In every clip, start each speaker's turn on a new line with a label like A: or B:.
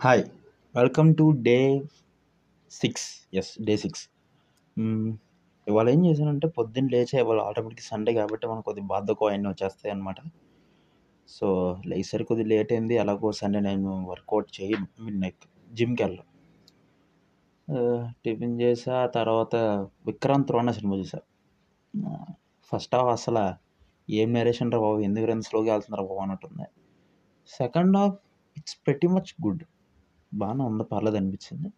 A: Hi welcome to day six yes day six ఇవాళ ఏం చేశానంటే పొద్దున్న లేచే ఇవాళ ఆటోమేటిక్ సండే కాబట్టి మనకు కొద్దిగా బాధకో అవన్నీ వచ్చేస్తాయి అనమాట సో లేసరి కొద్దిగా లేట్ అయింది. అలాగో సండే నేను వర్కౌట్ చేయను మీన్ లైక్ జిమ్కి వెళ్ళను. టిఫిన్ చేసా తర్వాత విక్రాంత్ రోణ సినిమా చూసా. ఫస్ట్ హాఫ్ అసలు ఏం నేరేషన్ రా బాబు? ఎందుకు రెండు స్లోగా వెళ్తున్నారు బాబు? అన్నట్టుంది. Second half it's very much good బాగానే ఉంది పర్లేదు అనిపించింది.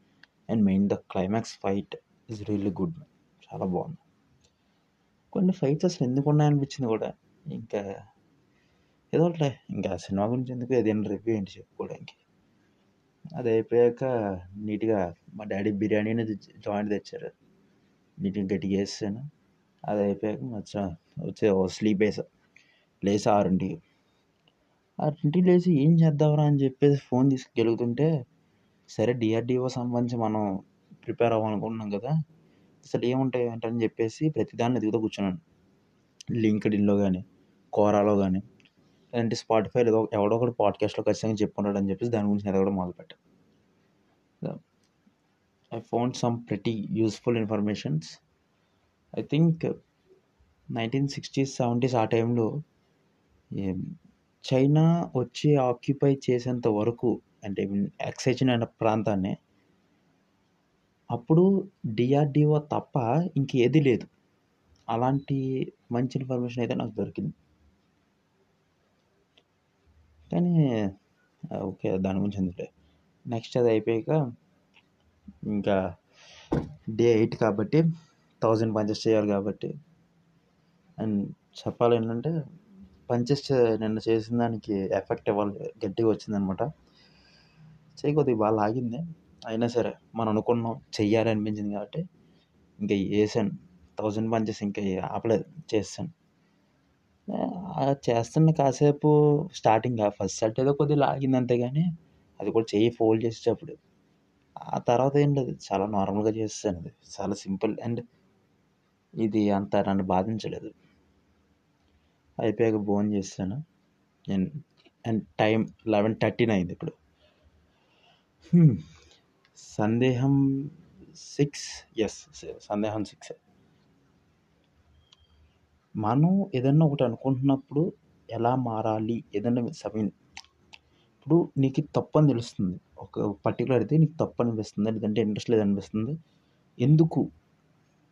A: And main the climax fight is really good చాలా బాగుంది. కొన్ని ఫైట్స్ అసలు ఎందుకు ఉన్నాయనిపించింది కూడా ఇంకా ఏదో ఒకటి ఇంకా సినిమా గురించి ఎందుకు ఏదైనా రివ్యూ ఏంటి చెప్పుకోవడానికి. అది అయిపోయాక నీట్గా మా డాడీ బిర్యానీని జాయింట్ తెచ్చారు. నీట్గా గట్టిగా వేసాను అది అయిపోయాక వచ్చా వచ్చే స్లీప్ వేసా. లేసా ఆరింటికి. ఆరింటికి లేచి ఏం చేద్దాంరా అని చెప్పేసి ఫోన్ తీసుకెళ్తుంటే సరే డిఆర్డిఓ సంబంధించి మనం ప్రిపేర్ అవ్వాలనుకుంటున్నాం కదా అసలు ఏముంటాయి ఏంటని చెప్పేసి ప్రతిదాన్ని ఎదుగుతూ కూర్చున్నాను. లింక్డ్ఇన్లో కానీ కోరాలో కానీ లేదంటే స్పాటిఫై ఏదో ఎవడో ఒకటి పాడ్కాస్ట్లో ఖచ్చితంగా చెప్పుకుంటాడు అని చెప్పేసి దాని గురించి ఎదగడం మొదలుపెట్టాను I found some pretty useful informations. I think nineteen sixties seventies ఆ టైంలో చైనా వచ్చి ఆక్యుపై చేసేంత వరకు అంటే ఎక్సైజిన్ అనే ప్రాంతాన్ని. అప్పుడు డిఆర్డిఓ తప్ప ఇంకేది లేదు. అలాంటి మంచి ఇన్ఫర్మేషన్ అయితే నాకు దొరికింది. కానీ ఓకే దాని గురించి ఎందుకులే. నెక్స్ట్ అది అయిపోయాక ఇంకా డే ఎయిట్ కాబట్టి థౌజండ్ పంచెస్ చేయాలి కాబట్టి. అండ్ చెప్పాలి ఏంటంటే పంచెస్ నిన్న చేసిన దానికి ఎఫెక్ట్ ఇవ్వాలి గట్టిగా వచ్చిందనమాట. చేయి కొద్దిగా బాగా లాగింది. అయినా సరే మనం అనుకున్నాం చెయ్యాలి అనిపించింది కాబట్టి ఇంకా వేసాను. థౌజండ్ పంచెస్ ఇంకా ఆపలేదు చేస్తాను. చేస్తున్న కాసేపు స్టార్టింగ్ ఫస్ట్ సెట్ ఏదో కొద్దిగా లాగింది అంతే కానీ అది కూడా చెయ్యి ఫోల్డ్ చేసేటప్పుడు. ఆ తర్వాత ఏం లేదు చాలా నార్మల్గా చేస్తాను అది. చాలా సింపుల్ అండ్ ఇది అంత నన్ను బాధించలేదు. అయిపోయాక భోజనం చేస్తాను. And and time eleven thirteen అయింది ఇప్పుడు. సందేహం సిక్స్ ఎస్ సందేహం సిక్స్ మనం ఏదన్నా ఒకటి అనుకుంటున్నప్పుడు ఎలా మారాలి? ఏదన్నా సమయం ఇప్పుడు నీకు తప్పు అని తెలుస్తుంది. ఒక పర్టికులర్ అయితే నీకు తప్పు అనిపిస్తుంది లేదంటే ఇంట్రెస్ట్ లేదనిపిస్తుంది ఎందుకు?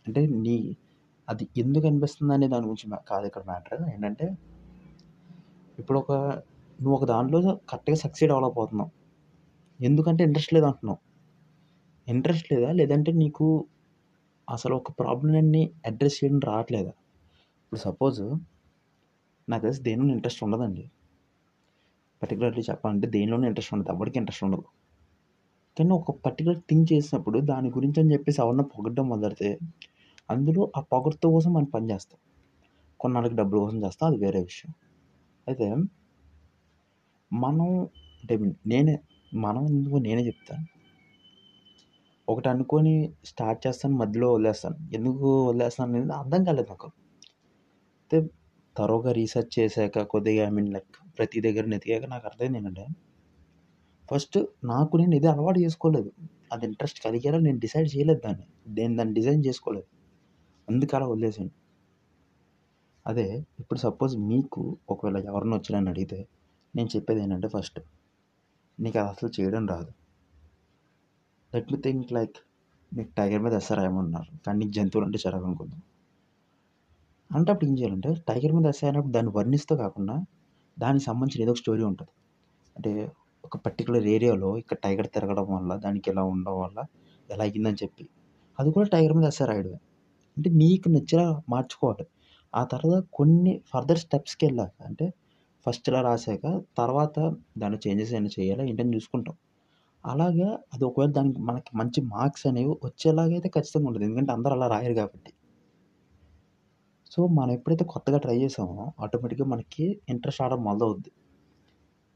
A: అంటే నీ అది ఎందుకు అనిపిస్తుంది అనే దాని గురించి కాదు ఇక్కడ మ్యాటర్ ఏంటంటే ఇప్పుడు ఒక నువ్వు ఒక దాంట్లో కరెక్ట్గా సక్సీడ్ అవ్వలేకపోతున్నావు. ఎందుకంటే ఇంట్రెస్ట్ లేదు అంటున్నావు ఇంట్రెస్ట్ లేదా? లేదంటే నీకు అసలు ఒక ప్రాబ్లమ్ని అడ్రస్ చేయడం రావట్లేదా? ఇప్పుడు సపోజ్ నాకు తెలిసి దేనిలో ఇంట్రెస్ట్ ఉండదండి. పర్టికులర్లీ చెప్పాలంటే దేనిలోనే ఇంట్రెస్ట్ ఉండదు. ఎవరికి ఇంట్రెస్ట్ ఉండదు. కానీ ఒక పర్టికులర్ థింగ్ చేసినప్పుడు దాని గురించి అని చెప్పేసి ఎవరన్నా పొగడ్డం మొదలితే అందులో ఆ పొగడ్తో కోసం మనం పని చేస్తాం. కొన్నాళ్ళకి డబ్బుల కోసం చేస్తాం. అది వేరే విషయం. అయితే మనం అంటే నేనే మనం ఎందుకు నేనే చెప్తాను ఒకటి అనుకొని స్టార్ట్ చేస్తాను మధ్యలో వదిలేస్తాను. ఎందుకు వదిలేస్తాను అనేది అర్థం కాలేదు నాకు. అయితే తరోగా రీసెర్చ్ చేశాక కొద్దిగా ఐ మీన్ లైక్ ప్రతి దగ్గర నెతికాక నాకు అర్థమైంది ఏంటంటే ఫస్ట్ నాకు నేను ఇది అలవాటు చేసుకోలేదు. అది ఇంట్రెస్ట్ కలిగేలా నేను డిసైడ్ చేయలేదు దాన్ని. నేను దాన్ని డిజైన్ చేసుకోలేదు. అందుకు అలా వదిలేసాను అదే ఇప్పుడు సపోజ్ మీకు ఒకవేళ ఎవరిని వచ్చి నన్ను అడిగితే నేను చెప్పేది ఏంటంటే ఫస్ట్ నీకు అది అసలు చేయడం రాదు. లెట్ మీ థింక్ లైక్ నీకు టైగర్ మీద ఎస్ఆర్ ఏమన్నారు కానీ నీకు జంతువులు అంటే చిరాకు అనుకుందాం అంటే అప్పుడు ఏం చేయాలంటే టైగర్ మీద ఎస్ఆర్ అయినప్పుడు దాన్ని వర్ణిస్తూ కాకుండా దానికి సంబంధించిన ఏదో ఒక స్టోరీ ఉంటుంది. అంటే ఒక పర్టికులర్ ఏరియాలో ఇక్కడ టైగర్ తిరగడం వల్ల దానికి ఎలా ఉండడం వల్ల ఎలా అయ్యిందని చెప్పి. అది కూడా టైగర్ మీద ఎస్ఆర్ రాయడమే అంటే నీకు నచ్చేలా మార్చుకోవాలి. ఆ తర్వాత కొన్ని ఫర్దర్ స్టెప్స్కి వెళ్ళాక అంటే ఫస్ట్ ఇలా రాశాక తర్వాత దాన్ని చేంజెస్ ఏమైనా చేయాలా ఏంటని చూసుకుంటాం. అలాగా అది ఒకవేళ దానికి మనకి మంచి మార్క్స్ అనేవి వచ్చేలాగైతే ఖచ్చితంగా ఉంటుంది. ఎందుకంటే అందరూ అలా రాయరు కాబట్టి. సో మనం ఎప్పుడైతే కొత్తగా ట్రై చేసామో ఆటోమేటిక్గా మనకి ఇంట్రెస్ట్ ఆడడం మొదలవుద్ది.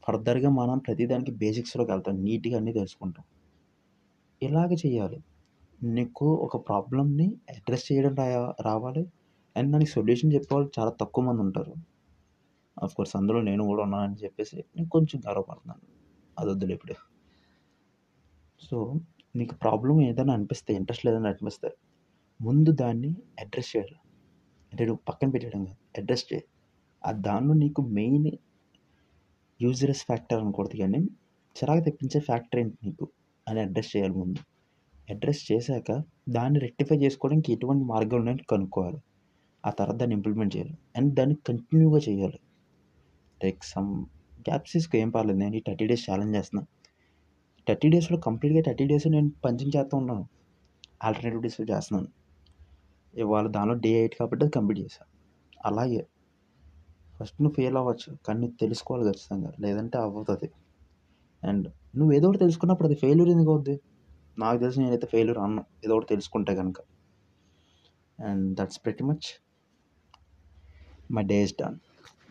A: ఫర్దర్గా మనం ప్రతిదానికి బేసిక్స్లోకి వెళ్తాం. నీట్గా అన్నీ తెలుసుకుంటాం. ఇలాగ చేయాలి. నీకు ఒక ప్రాబ్లమ్ని అడ్రస్ చేయడం రా రావాలి. అండ్ దానికి సొల్యూషన్ చెప్పేవాళ్ళు చాలా తక్కువ మంది ఉంటారు. కోర్స్ అందులో నేను కూడా ఉన్నానని చెప్పేసి నేను కొంచెం గర్వపడుతున్నాను. అది వద్దులే ఇప్పుడు. సో నీకు ప్రాబ్లం ఏదైనా అనిపిస్తే ఇంట్రెస్ట్ లేదని అనిపిస్తే ముందు దాన్ని అడ్రస్ చేయాలి. అంటే నువ్వు పక్కన పెట్టడం కాదు అడ్రస్ చేయి. ఆ దానిలో నీకు మెయిన్ యూజరస్ ఫ్యాక్టర్ అనకూడదు కానీ చిరాకు తెప్పించే ఫ్యాక్టర్ ఏంటి నీకు అని అడ్రస్ చేయాలి ముందు. అడ్రస్ చేశాక దాన్ని రెక్టిఫై చేసుకోవడానికి ఎటువంటి మార్గాలు ఉన్నాయని కనుక్కోవాలి. ఆ తర్వాత దాన్ని ఇంప్లిమెంట్ చేయాలి. అండ్ దాన్ని కంటిన్యూగా చేయాలి. లైక్ సమ్ గ్యాప్స్ తీసుకో ఏం పర్లేదు. నేను ఈ థర్టీ డేస్ ఛాలెంజ్ చేస్తున్నా. థర్టీ డేస్లో కంప్లీట్గా థర్టీ డేస్ నేను పంచింగ్ చేస్తూ ఉన్నాను. ఆల్టర్నేటివ్ డేస్లో చేస్తున్నాను. ఇవాళ దానిలో డే ఎయిట్ కాబట్టి అది కంప్లీట్ చేశాను అలాగే ఫస్ట్ నువ్వు ఫెయిల్ అవ్వచ్చు కానీ నువ్వు తెలుసుకోవాలి ఖచ్చితంగా. లేదంటే అవ్వదు అండ్ నువ్వు ఏదో ఒకటి తెలుసుకున్నప్పుడు అది ఫెయిల్యూర్ ఎందుకు అవుద్ది? నాకు తెలిసి నేనైతే ఫెయిల్యూర్ అన్నా. ఏదో ఒకటి తెలుసుకుంటే కనుక and that's pretty much my day is done